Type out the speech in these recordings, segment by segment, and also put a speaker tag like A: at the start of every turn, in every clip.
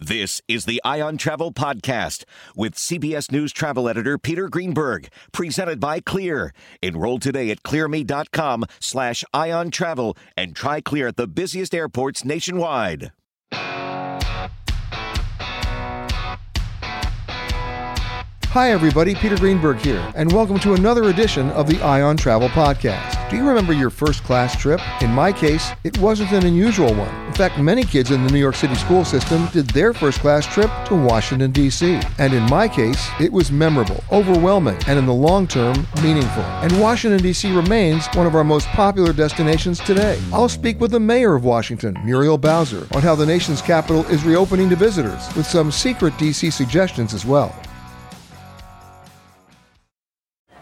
A: This is the Eye on Travel Podcast with CBS News travel editor Peter Greenberg, presented by Clear. Enroll today at clearme.com slash ion travel and try Clear at the busiest airports nationwide.
B: Hi, everybody. Peter Greenberg here, and welcome to another edition of the Eye on Travel Podcast. Do you remember your first class trip? In my case, it wasn't an unusual one. In fact, many kids in the New York City school system did their first class trip to Washington, D.C. And in my case, it was memorable, overwhelming, and in the long term, meaningful. And Washington, D.C. remains one of our most popular destinations today. I'll speak with the mayor of Washington, Muriel Bowser, on how the nation's capital is reopening to visitors, with some secret D.C. suggestions as well.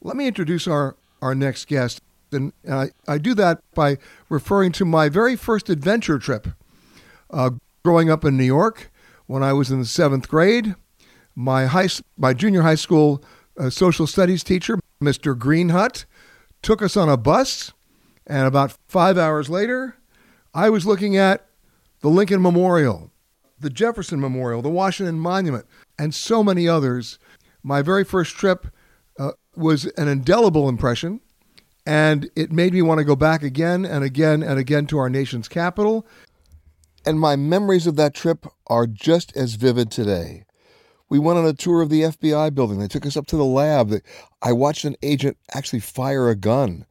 B: Let me introduce our, our next guest. And I, I do that by referring to my very first adventure trip. Uh, growing up in New York, when I was in the seventh grade, my, high, my junior high school uh, social studies teacher, Mr. Greenhut, took us on a bus. And about five hours later, I was looking at the Lincoln Memorial, the Jefferson Memorial, the Washington Monument, and so many others. My very first trip was an indelible impression, and it made me want to go back again and again and again to our nation's capital. And my memories of that trip are just as vivid today. We went on a tour of the FBI building. They took us up to the lab. I watched an agent actually fire a gun,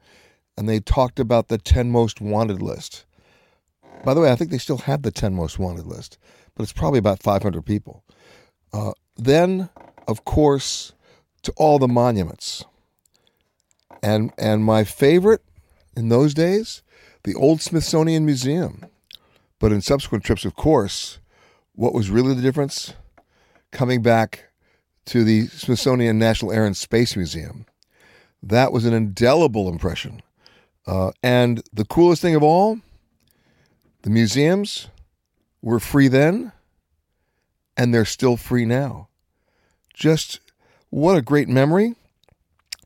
B: and they talked about the 10 most wanted list. By the way, I think they still have the 10 most wanted list, but it's probably about 500 people. Uh, then, of course, to all the monuments. And and my favorite in those days, the old Smithsonian Museum. But in subsequent trips, of course, what was really the difference? Coming back to the Smithsonian National Air and Space Museum. That was an indelible impression. Uh, and the coolest thing of all, the museums were free then, and they're still free now. Just what a great memory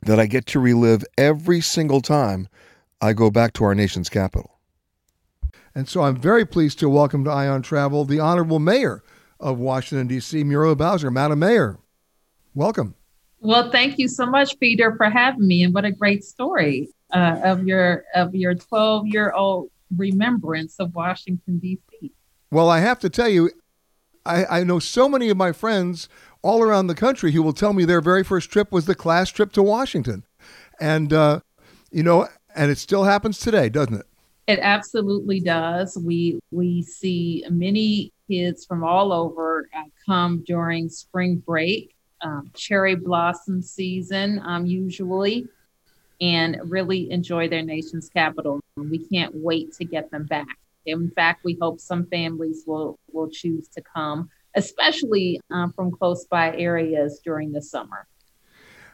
B: that I get to relive every single time I go back to our nation's capital. And so I'm very pleased to welcome to Eye on Travel the Honorable Mayor of Washington, D.C., Muriel Bowser. Madam Mayor, welcome.
C: Well, thank you so much, Peter, for having me. And what a great story uh, of your of your 12 year old remembrance of Washington, D.C.
B: Well, I have to tell you, I, I know so many of my friends all around the country who will tell me their very first trip was the class trip to Washington. And, uh, you know, and it still happens today, doesn't it?
C: It absolutely does. We we see many kids from all over uh, come during spring break, um, cherry blossom season, um, usually, and really enjoy their nation's capital. We can't wait to get them back. In fact, we hope some families will will choose to come, especially um, from close by areas during the summer.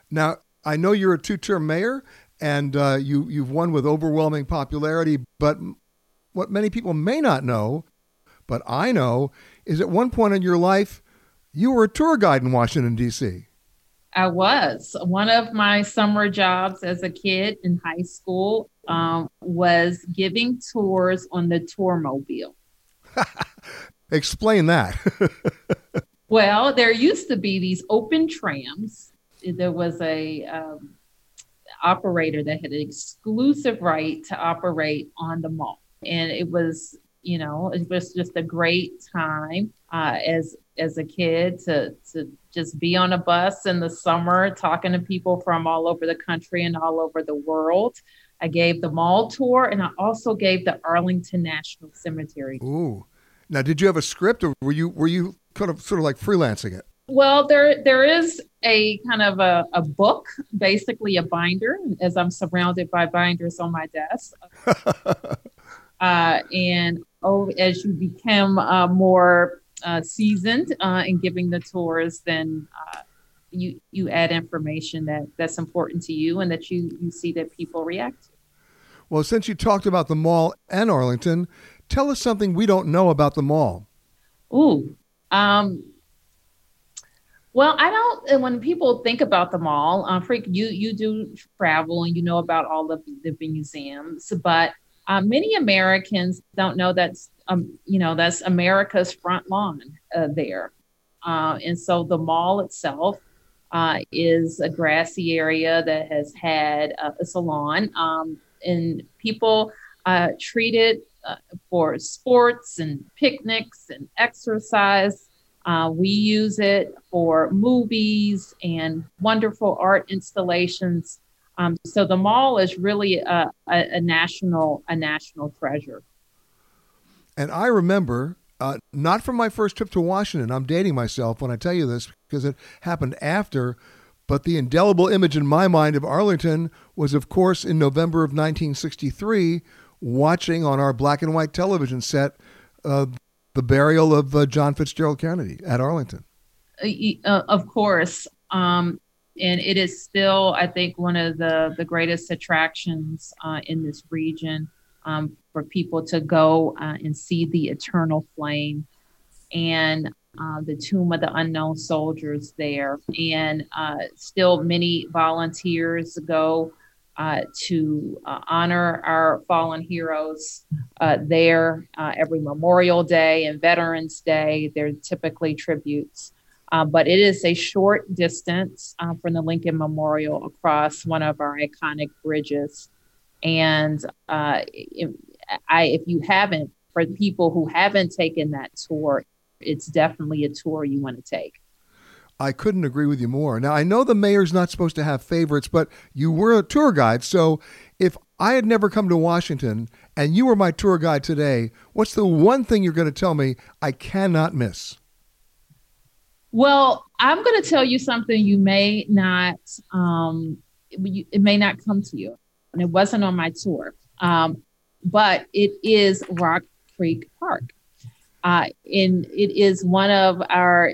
B: Now, I know you're a two-term mayor, and uh, you you've won with overwhelming popularity. But what many people may not know, but I know, is at one point in your life, you were a tour guide in Washington D.C.
C: I was. One of my summer jobs as a kid in high school um, was giving tours on the tour mobile.
B: Explain that.
C: well, there used to be these open trams. There was a um, operator that had an exclusive right to operate on the mall, and it was you know it was just a great time uh, as as a kid to to just be on a bus in the summer talking to people from all over the country and all over the world. I gave the mall tour and I also gave the Arlington National Cemetery.
B: Ooh. Now did you have a script or were you were you kind of sort of like freelancing it?
C: Well, there there is a kind of a, a book, basically a binder, as I'm surrounded by binders on my desk. uh, and oh, as you become uh, more uh, seasoned uh, in giving the tours, then uh, you you add information that that's important to you and that you you see that people react to.
B: Well, since you talked about the mall and Arlington, tell us something we don't know about the mall.
C: Ooh, um, well, I don't. When people think about the mall, uh, freak, you you do travel and you know about all of the museums, but uh, many Americans don't know that's um, you know that's America's front lawn uh, there, uh, and so the mall itself uh, is a grassy area that has had a salon, um, and people uh, treat it for sports and picnics and exercise. Uh, we use it for movies and wonderful art installations. Um, so the mall is really a, a, a, national a national treasure.
B: And I remember, uh, not from my first trip to Washington. I'm dating myself when I tell you this because it happened after. But the indelible image in my mind of Arlington was, of course, in November of 1963, watching on our black and white television set uh, the burial of uh, John Fitzgerald Kennedy at Arlington.
C: Uh, uh, of course. Um, and it is still, I think, one of the, the greatest attractions uh, in this region um, for people to go uh, and see the eternal flame and the tomb of the unknown soldiers there. And still, many volunteers go uh, to uh, honor our fallen heroes uh, there uh, every Memorial Day and Veterans Day. They're typically tributes. Uh, but it is a short distance uh, from the Lincoln Memorial across one of our iconic bridges. And if, I, if you haven't, for people who haven't taken that tour, it's definitely a tour you want to take.
B: I couldn't agree with you more. Now, I know the mayor's not supposed to have favorites, but you were a tour guide. So if I had never come to Washington and you were my tour guide today, what's the one thing you're going to tell me I cannot miss?
C: Well, I'm going to tell you something you may not, um, it may not come to you. And it wasn't on my tour, um, but it is Rock Creek Park. Uh, and it is one of our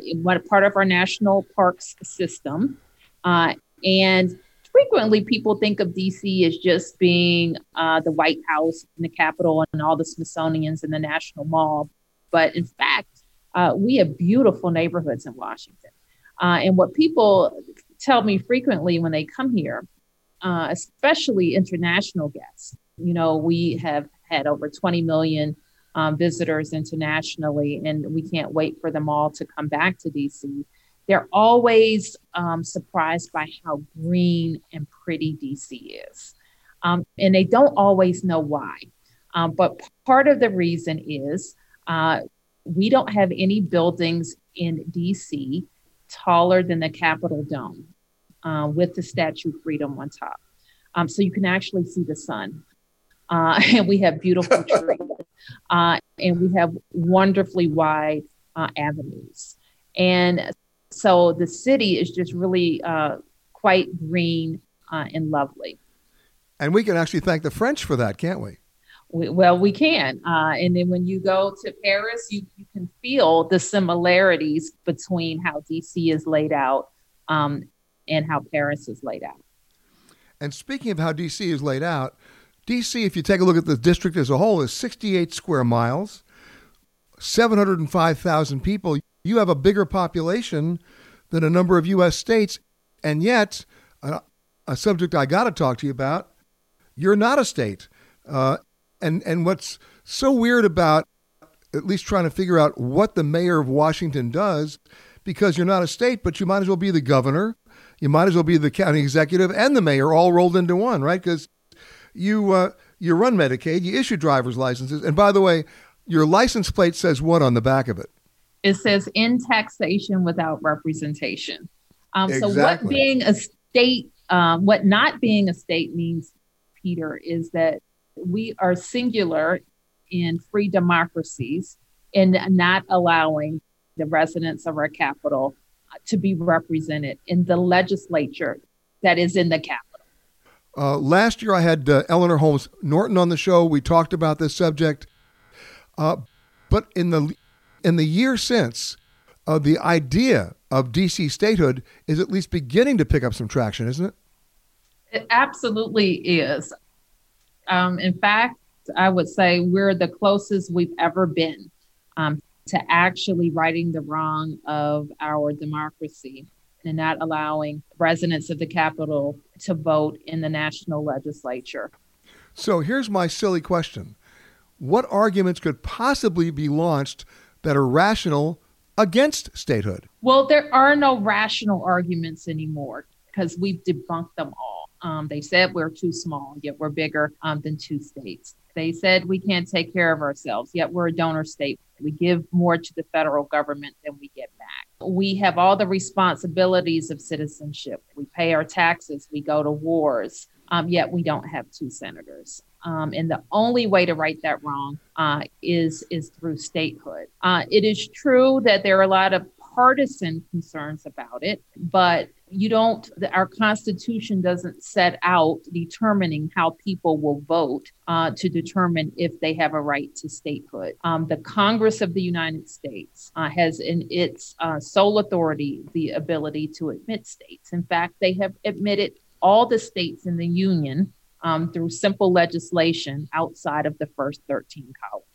C: part of our national parks system. Uh, and frequently people think of DC as just being uh, the White House and the Capitol and all the Smithsonian's and the National Mall. But in fact, uh, we have beautiful neighborhoods in Washington. Uh, and what people tell me frequently when they come here, especially international guests, you know, we have had over 20 million um, visitors internationally, and we can't wait for them all to come back to DC. They're always um, surprised by how green and pretty DC is. Um, and they don't always know why. Um, but part of the reason is uh, we don't have any buildings in DC taller than the Capitol Dome uh, with the Statue of Freedom on top. Um, so you can actually see the sun uh, and we have beautiful trees, uh, and we have wonderfully wide uh, avenues. And so the city is just really uh, quite green uh, and lovely.
B: And we can actually thank the French for that, can't we?
C: we well, we can. Uh, and then when you go to Paris, you, you can feel the similarities between how DC is laid out um, and how Paris is laid out.
B: And speaking of how DC is laid out, DC, if you take a look at the district as a whole, is 68 square miles, 705,000 people. You have a bigger population than a number of U.S. states, and yet, uh, a subject I got to talk to you about, you're not a state. Uh, and and what's so weird about at least trying to figure out what the mayor of Washington does, because you're not a state, but you might as well be the governor, you might as well be the county executive and the mayor all rolled into one, right? Because you uh, you run Medicaid, you issue driver's licenses, and by the way, your license plate says what on the back of it?
C: It says in taxation without representation. Um,
B: exactly.
C: So what being a state, um, what not being a state means, Peter, is that we are singular in free democracies in not allowing the residents of our capital to be represented in the legislature that is in the capital.
B: Uh, last year, I had uh, Eleanor Holmes Norton on the show. We talked about this subject, uh, but in the in the year since, uh, the idea of DC statehood is at least beginning to pick up some traction, isn't it?
C: It absolutely is. Um, in fact, I would say we're the closest we've ever been um, to actually righting the wrong of our democracy and not allowing residents of the capital to vote in the national legislature.
B: So here's my silly question What arguments could possibly be launched that are rational against statehood?
C: Well, there are no rational arguments anymore because we've debunked them all. Um, they said we're too small, yet we're bigger um, than two states. They said we can't take care of ourselves, yet we're a donor state. We give more to the federal government than we get back. We have all the responsibilities of citizenship. We pay our taxes, we go to wars, um, yet we don't have two senators. Um, and the only way to right that wrong uh, is is through statehood. Uh, it is true that there are a lot of partisan concerns about it, but you don't our constitution doesn't set out determining how people will vote uh, to determine if they have a right to statehood. Um, the congress of the united states uh, has in its uh, sole authority the ability to admit states. In fact they have admitted all the states in the union um, through simple legislation outside of the first 13 colonies.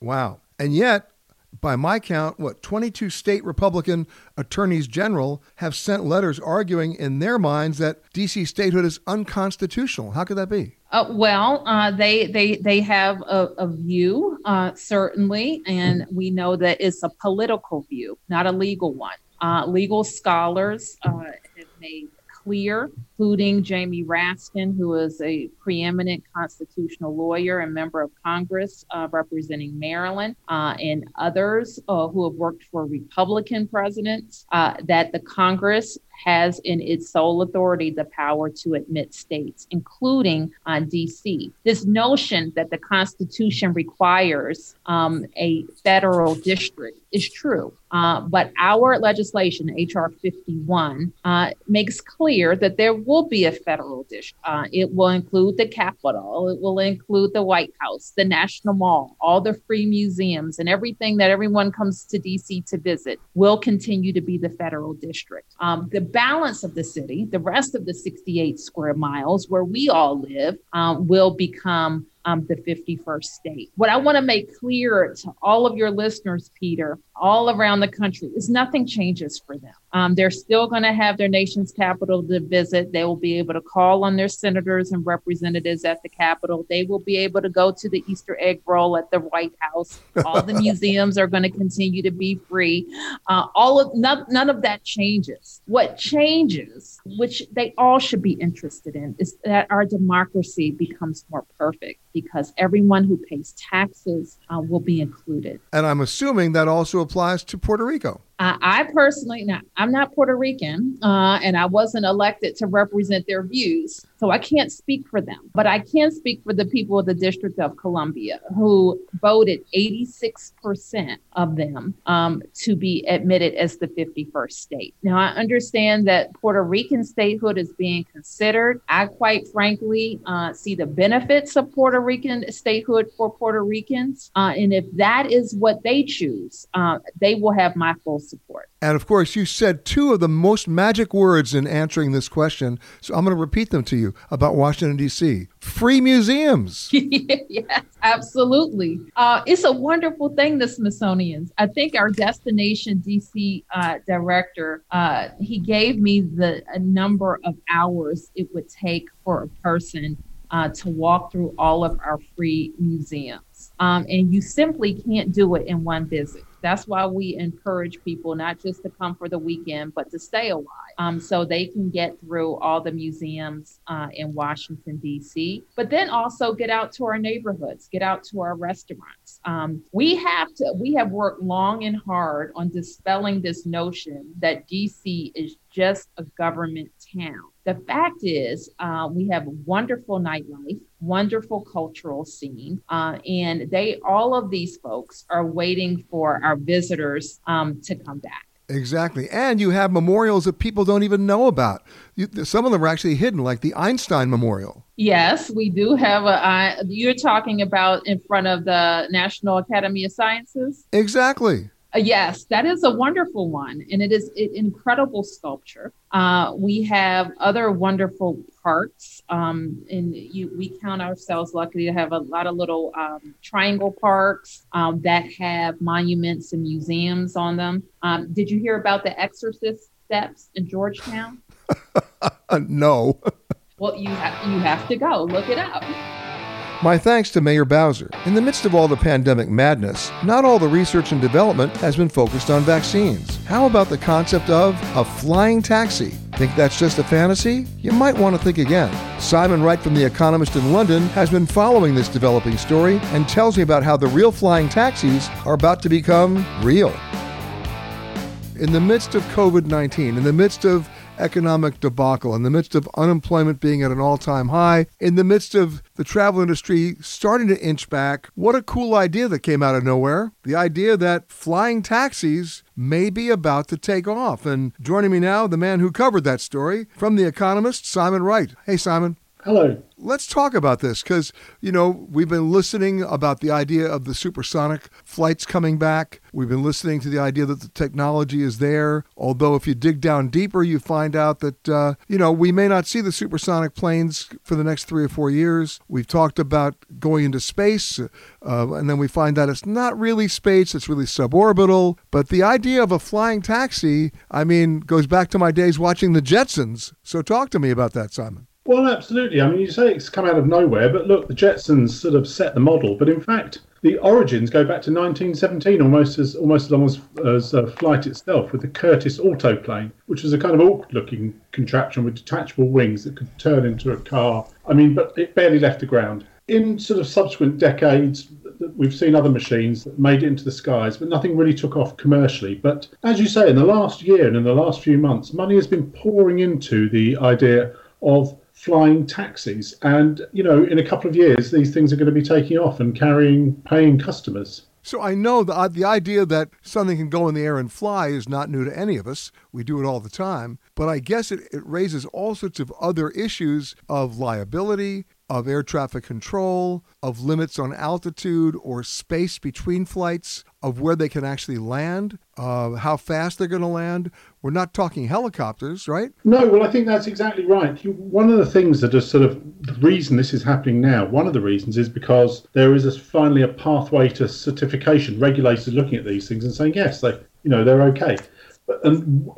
B: Wow. And yet by my count, what, 22 state Republican attorneys general have sent letters arguing in their minds that D.C. statehood is unconstitutional. How could that be?
C: Uh, well, uh, they they they have a, a view, uh, certainly, and we know that it's a political view, not a legal one. Uh, legal scholars uh, have made clear, including Jamie Raskin, who is a preeminent constitutional lawyer and member of Congress uh, representing Maryland, uh, and others uh, who have worked for Republican presidents, uh, that the Congress has in its sole authority the power to admit states, including uh, DC. This notion that the Constitution requires um, a federal district is true. Uh, but our legislation, H.R. 51, uh, makes clear that there will be a federal district. Uh, it will include the Capitol, it will include the White House, the National Mall, all the free museums, and everything that everyone comes to DC to visit will continue to be the federal district. Um, the balance of the city, the rest of the 68 square miles where we all live, um, will become um, the 51st state. What I want to make clear to all of your listeners, Peter, all around the country, is nothing changes for them. Um, they're still going to have their nation's capital to visit. They will be able to call on their senators and representatives at the Capitol. They will be able to go to the Easter egg roll at the White House. All the museums are going to continue to be free. Uh, all of none, none of that changes. What changes, which they all should be interested in, is that our democracy becomes more perfect because everyone who pays taxes uh, will be included.
B: And I'm assuming that also applies to Puerto Rico.
C: Uh, I personally, now I'm not Puerto Rican, uh, and I wasn't elected to represent their views, so I can't speak for them. But I can speak for the people of the District of Columbia who voted 86% of them um, to be admitted as the 51st state. Now I understand that Puerto Rican statehood is being considered. I quite frankly uh, see the benefits of Puerto Rican statehood for Puerto Ricans, uh, and if that is what they choose, uh, they will have my full support.
B: And of course, you said two of the most magic words in answering this question. So I'm going to repeat them to you about Washington, D.C. Free museums.
C: yes, absolutely. Uh, it's a wonderful thing, the Smithsonian's. I think our Destination DC uh, director, uh, he gave me the number of hours it would take for a person uh, to walk through all of our free museums. Um, and you simply can't do it in one visit. That's why we encourage people not just to come for the weekend, but to stay a while um, so they can get through all the museums uh, in Washington, D.C., but then also get out to our neighborhoods, get out to our restaurants. Um, we have to, we have worked long and hard on dispelling this notion that D.C. is just a government town. The fact is, uh, we have wonderful nightlife, wonderful cultural scene, uh, and they all of these folks are waiting for our visitors um, to come back.
B: Exactly. And you have memorials that people don't even know about. You, some of them are actually hidden, like the Einstein Memorial.
C: Yes, we do have a. Uh, you're talking about in front of the National Academy of Sciences?
B: Exactly.
C: Uh, yes, that is a wonderful one, and it is an incredible sculpture. Uh, we have other wonderful parks, um, and you, we count ourselves lucky to have a lot of little um, triangle parks um, that have monuments and museums on them. Um, did you hear about the Exorcist steps in Georgetown?
B: no.
C: well, you have you have to go look it up.
B: My thanks to Mayor Bowser. In the midst of all the pandemic madness, not all the research and development has been focused on vaccines. How about the concept of a flying taxi? Think that's just a fantasy? You might want to think again. Simon Wright from The Economist in London has been following this developing story and tells me about how the real flying taxis are about to become real. In the midst of COVID 19, in the midst of economic debacle, in the midst of unemployment being at an all time high, in the midst of the travel industry starting to inch back. What a cool idea that came out of nowhere. The idea that flying taxis may be about to take off. And joining me now, the man who covered that story from The Economist, Simon Wright. Hey, Simon.
D: Hello.
B: Let's talk about this because, you know, we've been listening about the idea of the supersonic flights coming back. We've been listening to the idea that the technology is there. Although, if you dig down deeper, you find out that, uh, you know, we may not see the supersonic planes for the next three or four years. We've talked about going into space, uh, and then we find that it's not really space, it's really suborbital. But the idea of a flying taxi, I mean, goes back to my days watching the Jetsons. So, talk to me about that, Simon.
D: Well, absolutely. I mean, you say it's come out of nowhere, but look, the Jetsons sort of set the model. But in fact, the origins go back to 1917, almost as almost as long as, as uh, flight itself, with the Curtiss autoplane, which was a kind of awkward-looking contraption with detachable wings that could turn into a car. I mean, but it barely left the ground. In sort of subsequent decades, we've seen other machines that made it into the skies, but nothing really took off commercially. But as you say, in the last year and in the last few months, money has been pouring into the idea of flying taxis. And, you know, in a couple of years, these things are going to be taking off and carrying paying customers.
B: So I know the, uh, the idea that something can go in the air and fly is not new to any of us. We do it all the time. But I guess it, it raises all sorts of other issues of liability of air traffic control, of limits on altitude or space between flights, of where they can actually land, uh, how fast they're going to land. We're not talking helicopters, right?
D: No, well, I think that's exactly right. You, one of the things that is sort of the reason this is happening now, one of the reasons is because there is a, finally a pathway to certification. Regulators looking at these things and saying, yes, they, you know, they're okay. But, and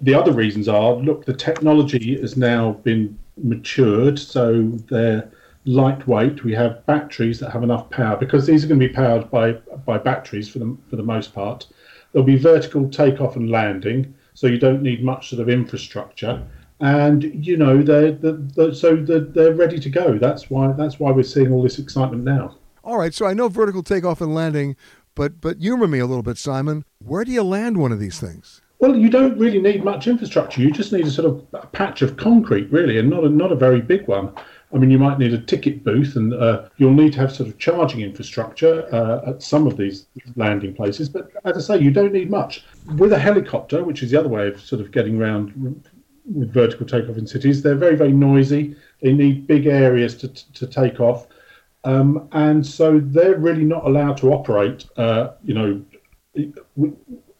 D: the other reasons are, look, the technology has now been matured, so they're lightweight. We have batteries that have enough power because these are going to be powered by by batteries for the for the most part. There'll be vertical takeoff and landing, so you don't need much sort of infrastructure. And you know they're, they're, they're so they're, they're ready to go. That's why that's why we're seeing all this excitement now.
B: All right, so I know vertical takeoff and landing, But but humor me a little bit, Simon. Where do you land one of these things?
D: Well, you don't really need much infrastructure. You just need a sort of a patch of concrete, really, and not a, not a very big one. I mean, you might need a ticket booth, and uh, you'll need to have sort of charging infrastructure uh, at some of these landing places. But as I say, you don't need much. With a helicopter, which is the other way of sort of getting around with vertical takeoff in cities, they're very, very noisy. They need big areas to, to take off. Um, and so they're really not allowed to operate, uh, you know,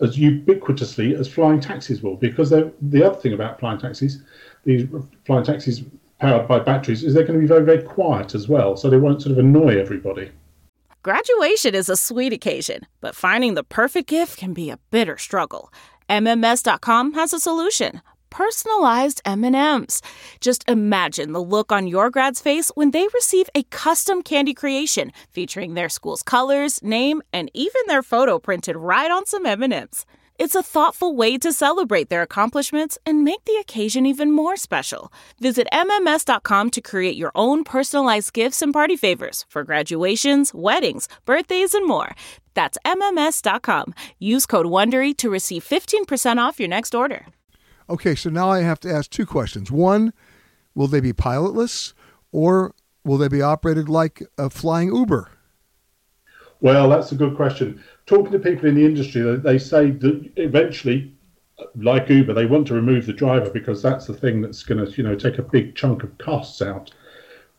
D: as ubiquitously as flying taxis will, because the other thing about flying taxis, these flying taxis powered by batteries, is they're going to be very, very quiet as well, so they won't sort of annoy everybody.
E: Graduation is a sweet occasion, but finding the perfect gift can be a bitter struggle. MMS.com has a solution personalized M&Ms. Just imagine the look on your grad's face when they receive a custom candy creation featuring their school's colors, name, and even their photo printed right on some M&Ms. It's a thoughtful way to celebrate their accomplishments and make the occasion even more special. Visit MMS.com to create your own personalized gifts and party favors for graduations, weddings, birthdays, and more. That's MMS.com. Use code WONDERY to receive 15% off your next order.
B: Okay, so now I have to ask two questions. One, will they be pilotless or will they be operated like a flying Uber?
D: Well, that's a good question. Talking to people in the industry, they say that eventually, like Uber, they want to remove the driver because that's the thing that's going to, you know, take a big chunk of costs out.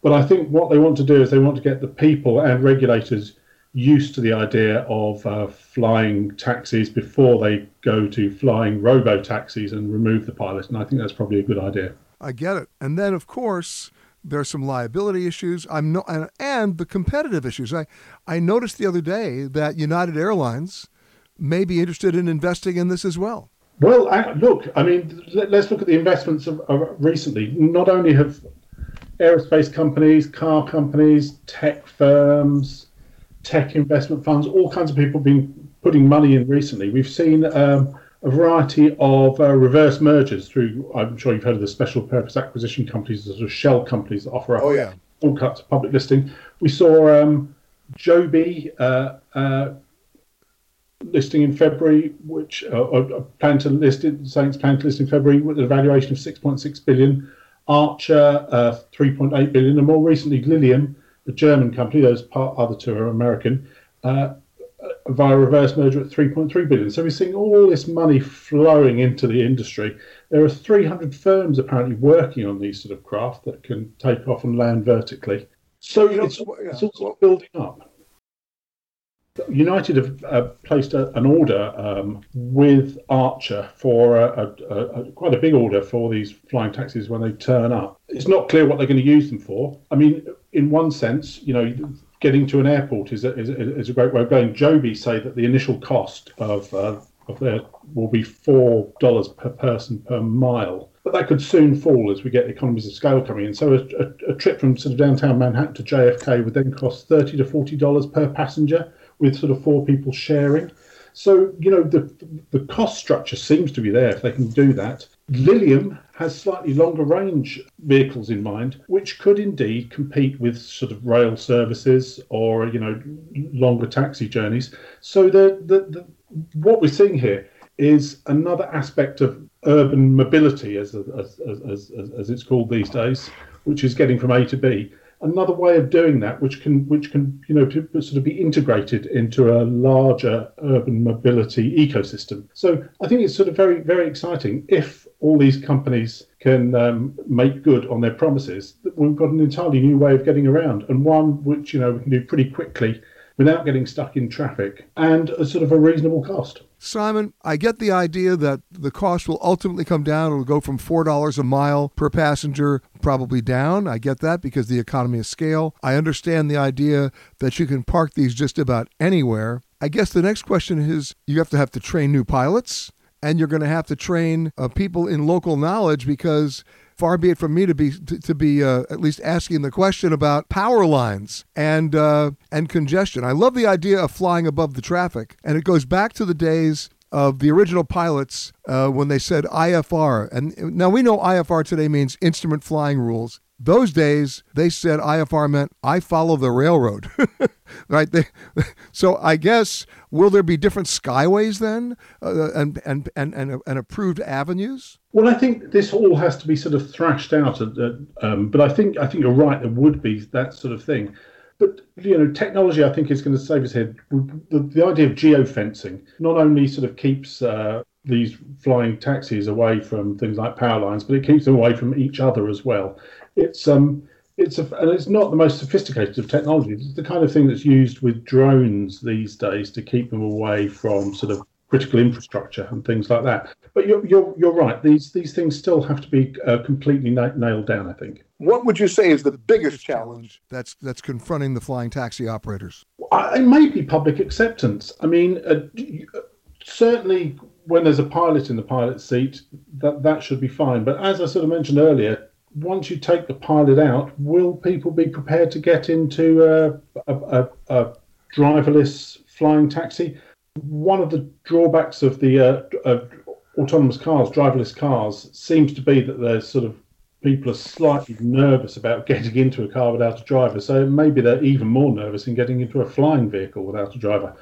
D: But I think what they want to do is they want to get the people and regulators used to the idea of uh, flying taxis before they go to flying robo taxis and remove the pilot. And I think that's probably a good idea.
B: I get it. And then, of course, there's some liability issues. I'm no, and, and the competitive issues. I, I noticed the other day that United Airlines may be interested in investing in this as well.
D: Well, look, I mean, let's look at the investments of, of recently. Not only have aerospace companies, car companies, tech firms, tech investment funds, all kinds of people been putting money in recently. We've seen um, a variety of uh, reverse mergers through, I'm sure you've heard of the special purpose acquisition companies, the sort of shell companies that offer up
B: oh, yeah.
D: all kinds of public listing. We saw um, Joby uh, uh, listing in February, which uh, uh plan to list it, saying it's planned to list in February with a valuation of 6.6 billion. Archer, uh, 3.8 billion, and more recently Lilium, a German company, those part, other two are American, uh, via reverse merger at 3.3 billion. So we're seeing all this money flowing into the industry. There are 300 firms apparently working on these sort of craft that can take off and land vertically. So you know, it's, it's all building up. United have uh, placed a, an order um, with Archer for a, a, a, quite a big order for these flying taxis when they turn up. It's not clear what they're going to use them for. I mean, in one sense, you know, getting to an airport is a, is, is a great way of going. Joby say that the initial cost of uh, of their will be four dollars per person per mile, but that could soon fall as we get economies of scale coming in. So a, a, a trip from sort of downtown Manhattan to JFK would then cost thirty to forty dollars per passenger with sort of four people sharing. So, you know, the, the cost structure seems to be there if they can do that. Lilium has slightly longer range vehicles in mind, which could indeed compete with sort of rail services or, you know, longer taxi journeys. So, the, the, the what we're seeing here is another aspect of urban mobility, as, as, as, as, as it's called these days, which is getting from A to B another way of doing that, which can which can you know sort of be integrated into a larger urban mobility ecosystem. So I think it's sort of very very exciting if all these companies can um, make good on their promises. We've got an entirely new way of getting around, and one which you know we can do pretty quickly without getting stuck in traffic and a sort of a reasonable cost.
B: Simon, I get the idea that the cost will ultimately come down. It'll go from $4 a mile per passenger, probably down. I get that because the economy of scale. I understand the idea that you can park these just about anywhere. I guess the next question is you have to have to train new pilots and you're going to have to train uh, people in local knowledge because far be it from me to be to, to be uh, at least asking the question about power lines and uh, and congestion. I love the idea of flying above the traffic, and it goes back to the days of the original pilots uh, when they said IFR. And now we know IFR today means instrument flying rules. Those days they said IFR meant I follow the railroad, right? They, so I guess will there be different skyways then, uh, and, and and and and approved avenues?
D: Well, I think this all has to be sort of thrashed out, um, but I think I think you're right. There would be that sort of thing. But you know, technology I think is going to save us here. The, the idea of geofencing not only sort of keeps uh, these flying taxis away from things like power lines, but it keeps them away from each other as well. It's um, it's a, and it's not the most sophisticated of technologies. It's the kind of thing that's used with drones these days to keep them away from sort of critical infrastructure and things like that. But you're you're, you're right. These these things still have to be uh, completely na- nailed down. I think.
F: What would you say is the biggest challenge
B: that's that's confronting the flying taxi operators?
D: I, it may be public acceptance. I mean, uh, certainly when there's a pilot in the pilot seat, that that should be fine. But as I sort of mentioned earlier, once you take the pilot out, will people be prepared to get into a, a, a, a driverless flying taxi? One of the drawbacks of the uh, uh, autonomous cars, driverless cars, seems to be that there's sort of people are slightly nervous about getting into a car without a driver. So maybe they're even more nervous in getting into a flying vehicle without a driver.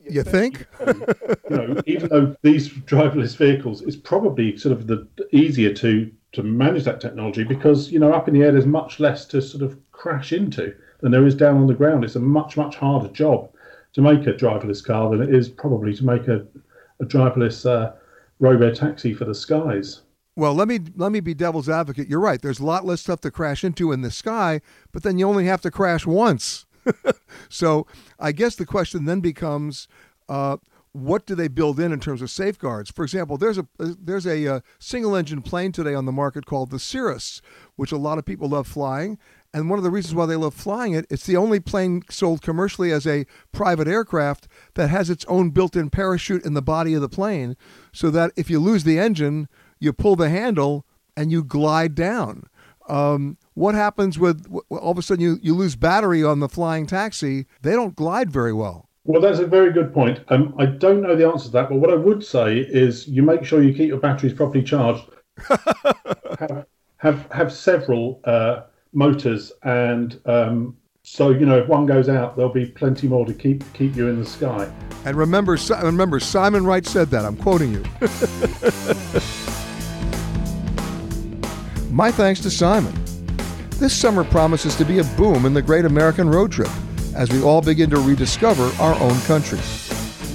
B: You think?
D: you know, even though these driverless vehicles is probably sort of the easier to to manage that technology because you know up in the air there's much less to sort of crash into than there is down on the ground. It's a much much harder job to make a driverless car than it is probably to make a, a driverless uh, robo taxi for the skies.
B: Well, let me let me be devil's advocate. You're right. There's a lot less stuff to crash into in the sky, but then you only have to crash once. so I guess the question then becomes, uh, what do they build in in terms of safeguards? For example, there's a there's a, a uh, single engine plane today on the market called the Cirrus, which a lot of people love flying. And one of the reasons why they love flying it, it's the only plane sold commercially as a private aircraft that has its own built-in parachute in the body of the plane, so that if you lose the engine you pull the handle and you glide down. Um, what happens with all of a sudden you, you lose battery on the flying taxi? They don't glide very well.
D: Well, that's a very good point. Um, I don't know the answer to that, but what I would say is you make sure you keep your batteries properly charged. have, have have several uh, motors, and um, so you know if one goes out, there'll be plenty more to keep keep you in the sky.
B: And remember, remember, Simon Wright said that. I'm quoting you. My thanks to Simon. This summer promises to be a boom in the great American road trip as we all begin to rediscover our own country.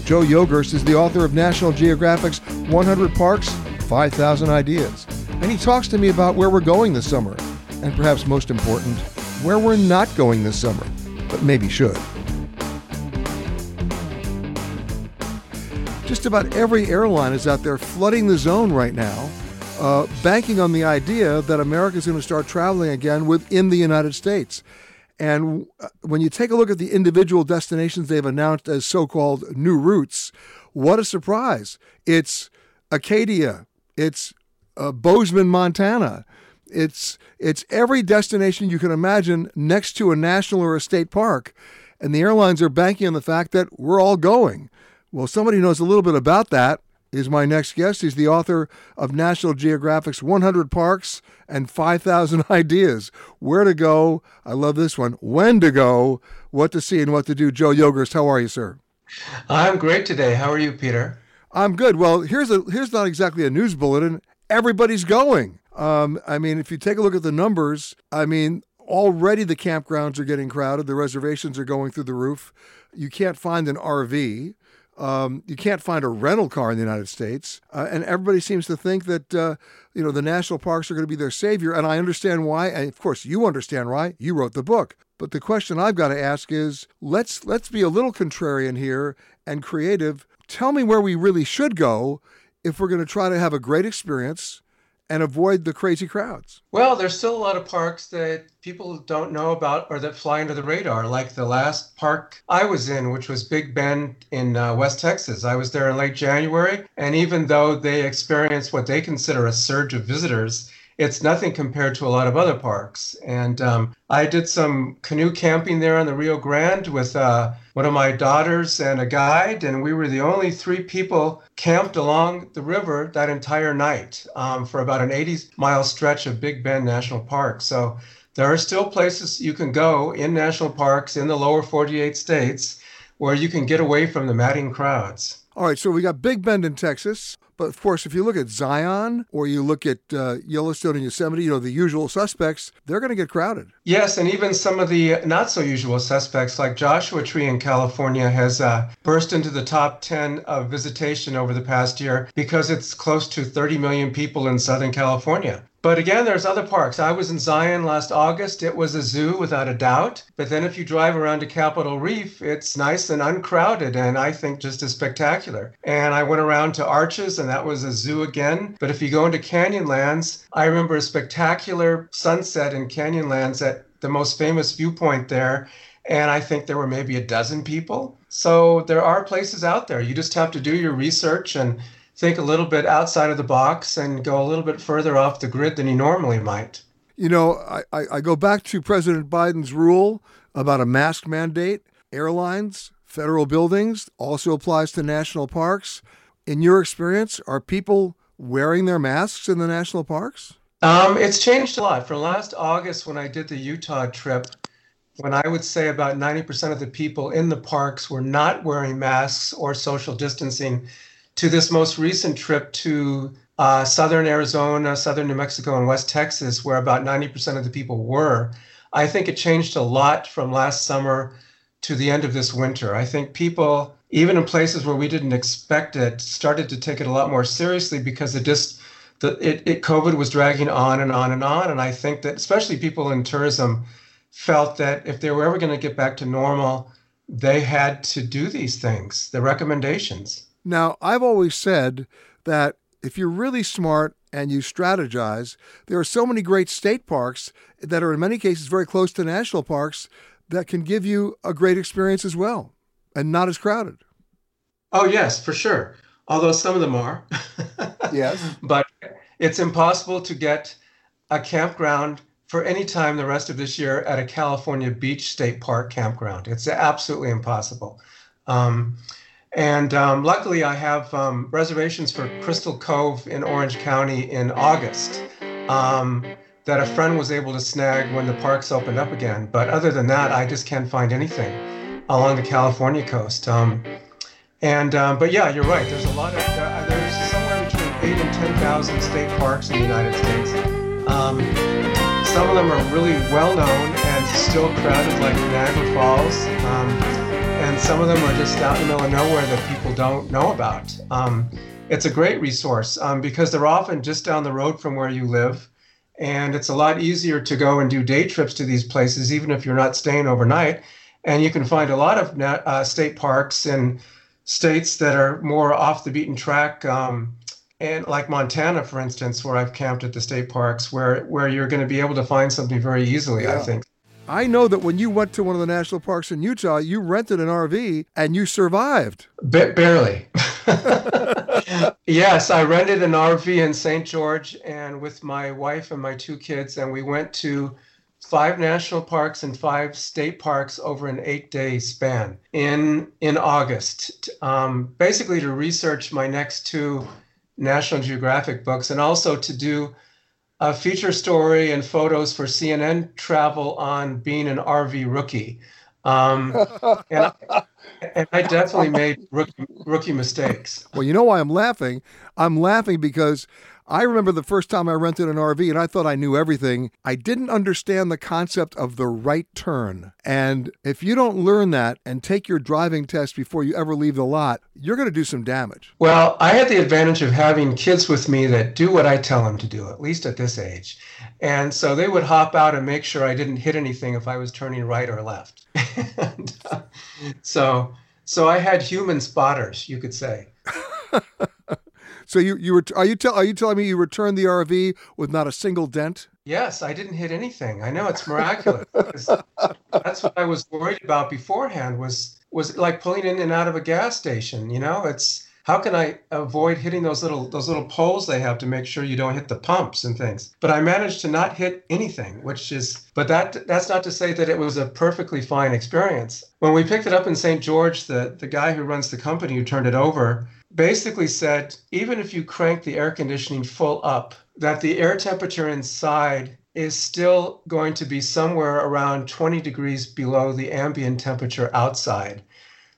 B: Joe Yogerst is the author of National Geographic's 100 Parks, 5,000 Ideas, and he talks to me about where we're going this summer, and perhaps most important, where we're not going this summer, but maybe should. Just about every airline is out there flooding the zone right now uh, banking on the idea that America is going to start traveling again within the United States. And uh, when you take a look at the individual destinations they've announced as so called new routes, what a surprise. It's Acadia, it's uh, Bozeman, Montana. It's, it's every destination you can imagine next to a national or a state park. And the airlines are banking on the fact that we're all going. Well, somebody knows a little bit about that is my next guest. He's the author of National Geographic's 100 Parks and 5,000 Ideas. Where to go? I love this one. When to go? What to see and what to do? Joe Yogerst, how are you, sir?
G: I'm great today. How are you, Peter?
B: I'm good. Well, here's a here's not exactly a news bulletin. Everybody's going. Um, I mean, if you take a look at the numbers, I mean, already the campgrounds are getting crowded. The reservations are going through the roof. You can't find an RV. Um, you can't find a rental car in the United States, uh, and everybody seems to think that uh, you know the national parks are going to be their savior. And I understand why, and of course you understand why. You wrote the book. But the question I've got to ask is, let's let's be a little contrarian here and creative. Tell me where we really should go if we're going to try to have a great experience and avoid the crazy crowds?
G: Well, there's still a lot of parks that people don't know about or that fly under the radar, like the last park I was in, which was Big Bend in uh, West Texas. I was there in late January, and even though they experienced what they consider a surge of visitors, it's nothing compared to a lot of other parks. And um, I did some canoe camping there on the Rio Grande with uh, one of my daughters and a guide, and we were the only three people camped along the river that entire night um, for about an 80 mile stretch of Big Bend National Park. So there are still places you can go in national parks in the lower 48 states where you can get away from the madding crowds.
B: All right, so we got Big Bend in Texas. But of course, if you look at Zion or you look at uh, Yellowstone and Yosemite, you know, the usual suspects, they're going to get crowded.
G: Yes, and even some of the not so usual suspects, like Joshua Tree in California, has uh, burst into the top 10 of visitation over the past year because it's close to 30 million people in Southern California. But again, there's other parks. I was in Zion last August. It was a zoo without a doubt. But then if you drive around to Capitol Reef, it's nice and uncrowded and I think just as spectacular. And I went around to Arches and that was a zoo again. But if you go into Canyonlands, I remember a spectacular sunset in Canyonlands at the most famous viewpoint there. And I think there were maybe a dozen people. So there are places out there. You just have to do your research and think a little bit outside of the box and go a little bit further off the grid than he normally might.
B: You know, I, I go back to President Biden's rule about a mask mandate. Airlines, federal buildings also applies to national parks. In your experience, are people wearing their masks in the national parks?
G: Um, it's changed a lot. From last August, when I did the Utah trip, when I would say about 90% of the people in the parks were not wearing masks or social distancing, to this most recent trip to uh, southern Arizona, southern New Mexico, and West Texas, where about 90% of the people were, I think it changed a lot from last summer to the end of this winter. I think people, even in places where we didn't expect it, started to take it a lot more seriously because it just the it, it COVID was dragging on and on and on. And I think that especially people in tourism felt that if they were ever going to get back to normal, they had to do these things, the recommendations.
B: Now, I've always said that if you're really smart and you strategize, there are so many great state parks that are in many cases very close to national parks that can give you a great experience as well and not as crowded.
G: Oh, yes, for sure. Although some of them are.
B: yes.
G: But it's impossible to get a campground for any time the rest of this year at a California Beach State Park campground. It's absolutely impossible. Um, and um, luckily, I have um, reservations for Crystal Cove in Orange County in August um, that a friend was able to snag when the parks opened up again. But other than that, I just can't find anything along the California coast. Um, and um, but yeah, you're right. There's a lot of uh, there's somewhere between eight and ten thousand state parks in the United States. Um, some of them are really well known and still crowded, like Niagara Falls some of them are just out in the middle of nowhere that people don't know about. Um, it's a great resource um, because they're often just down the road from where you live. And it's a lot easier to go and do day trips to these places, even if you're not staying overnight. And you can find a lot of uh, state parks in states that are more off the beaten track. Um, and like Montana, for instance, where I've camped at the state parks, where, where you're going to be able to find something very easily, yeah. I think.
B: I know that when you went to one of the national parks in Utah, you rented an RV and you survived.
G: Ba- barely. yes, I rented an RV in St. George and with my wife and my two kids, and we went to five national parks and five state parks over an eight-day span in in August, um, basically to research my next two National Geographic books and also to do a feature story and photos for CNN Travel on being an RV rookie. Um, and, I, and, I, definitely made rookie, rookie mistakes.
B: Well, you know why I'm laughing? I'm laughing because I remember the first time I rented an RV and I thought I knew everything. I didn't understand the concept of the right turn. And if you don't learn that and take your driving test before you ever leave the lot, you're going to do some damage.
G: Well, I had the advantage of having kids with me that do what I tell them to do, at least at this age. And so they would hop out and make sure I didn't hit anything if I was turning right or left. and, uh, so so I had human spotters, you could say.
B: So you you are you tell are you telling me you returned the RV with not a single dent?
G: Yes, I didn't hit anything. I know it's miraculous. that's what I was worried about beforehand was was like pulling in and out of a gas station. You know, it's how can I avoid hitting those little those little poles they have to make sure you don't hit the pumps and things? But I managed to not hit anything, which is but that that's not to say that it was a perfectly fine experience. When we picked it up in St. George, the the guy who runs the company who turned it over basically said even if you crank the air conditioning full up, that the air temperature inside is still going to be somewhere around 20 degrees below the ambient temperature outside.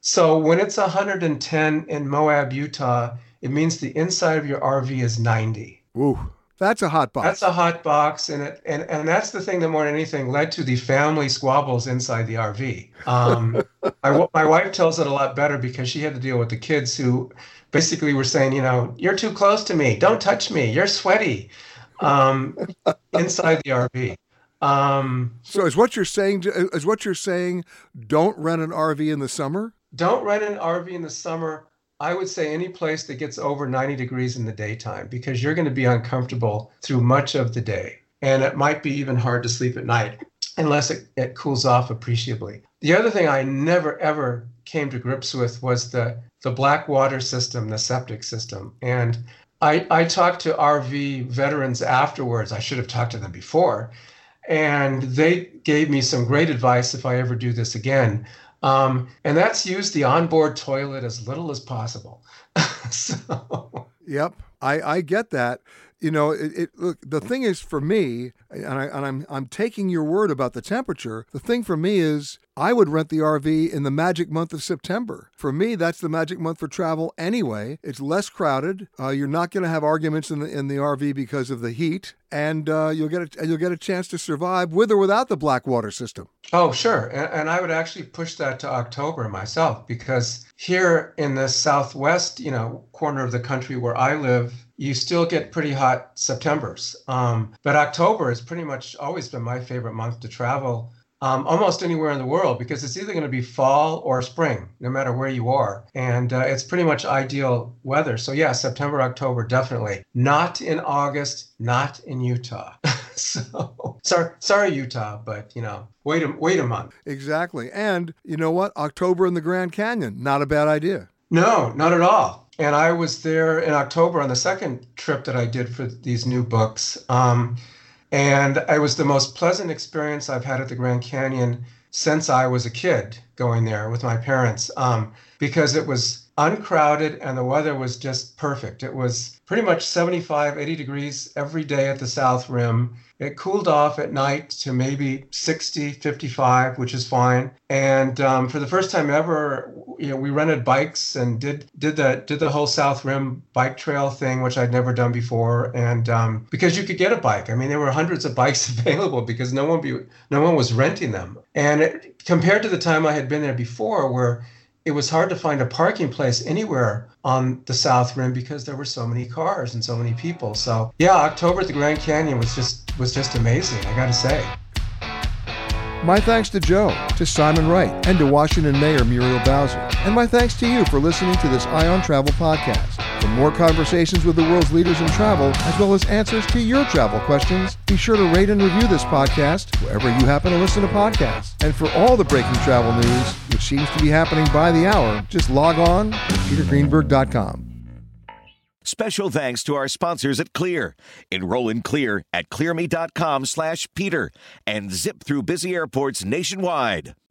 G: So when it's 110 in Moab, Utah, it means the inside of your RV is 90.
B: Ooh, that's a hot box.
G: That's a hot box, and it and and that's the thing that more than anything led to the family squabbles inside the RV. Um, my my wife tells it a lot better because she had to deal with the kids who basically were saying, you know, you're too close to me, don't touch me, you're sweaty um, inside the RV. Um,
B: so is what you're saying is what you're saying don't rent an RV in the summer?
G: Don't rent an RV in the summer. I would say any place that gets over 90 degrees in the daytime because you're going to be uncomfortable through much of the day. And it might be even hard to sleep at night unless it, it cools off appreciably. The other thing I never ever came to grips with was the the black water system, the septic system. And I, I talked to RV veterans afterwards. I should have talked to them before. And they gave me some great advice if I ever do this again. Um, and that's use the onboard toilet as little as possible. so.
B: Yep, I, I get that you know, it, it, look. The thing is for me, and, I, and I'm I'm taking your word about the temperature. The thing for me is I would rent the RV in the magic month of September. For me, that's the magic month for travel anyway. It's less crowded. Uh, you're not going to have arguments in the in the RV because of the heat, and uh, you'll get a, you'll get a chance to survive with or without the black water system.
G: Oh, sure, and, and I would actually push that to October myself because here in the southwest, you know, corner of the country where I live, you still get pretty hot Septembers. Um, but October has pretty much always been my favorite month to travel um, almost anywhere in the world because it's either going to be fall or spring, no matter where you are. And uh, it's pretty much ideal weather. So, yeah, September, October, definitely. Not in August, not in Utah. so, sorry, sorry, Utah, but, you know, wait a, wait a month.
B: Exactly. And you know what? October in the Grand Canyon, not a bad idea.
G: No, not at all and I was there in October on the second trip that I did for these new books. Um, and it was the most pleasant experience I've had at the Grand Canyon since I was a kid going there with my parents um, because it was uncrowded and the weather was just perfect. It was pretty much 75, 80 degrees every day at the South Rim. It cooled off at night to maybe 60, 55, which is fine. And um, for the first time ever, you know, we rented bikes and did did the did the whole South Rim bike trail thing, which I'd never done before. And um, because you could get a bike, I mean, there were hundreds of bikes available because no one be no one was renting them. And it, compared to the time I had been there before, where it was hard to find a parking place anywhere on the South Rim because there were so many cars and so many people. So yeah, October at the Grand Canyon was just was just amazing. I got to say.
B: My thanks to Joe, to Simon Wright, and to Washington Mayor Muriel Bowser. And my thanks to you for listening to this Eye on Travel podcast. For more conversations with the world's leaders in travel, as well as answers to your travel questions, be sure to rate and review this podcast wherever you happen to listen to podcasts. And for all the breaking travel news, which seems to be happening by the hour, just log on to petergreenberg.com.
A: Special thanks to our sponsors at Clear. Enroll in Clear at clearme.com slash Peter and zip through busy airports nationwide.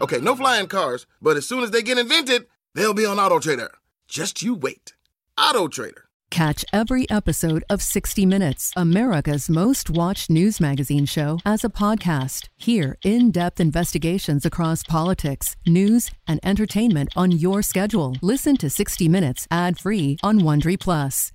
H: Okay, no flying cars, but as soon as they get invented, they'll be on Auto Trader. Just you wait. Auto Trader.
I: Catch every episode of 60 Minutes, America's most watched news magazine show, as a podcast. Hear in depth investigations across politics, news, and entertainment on your schedule. Listen to 60 Minutes ad free on Wondery Plus.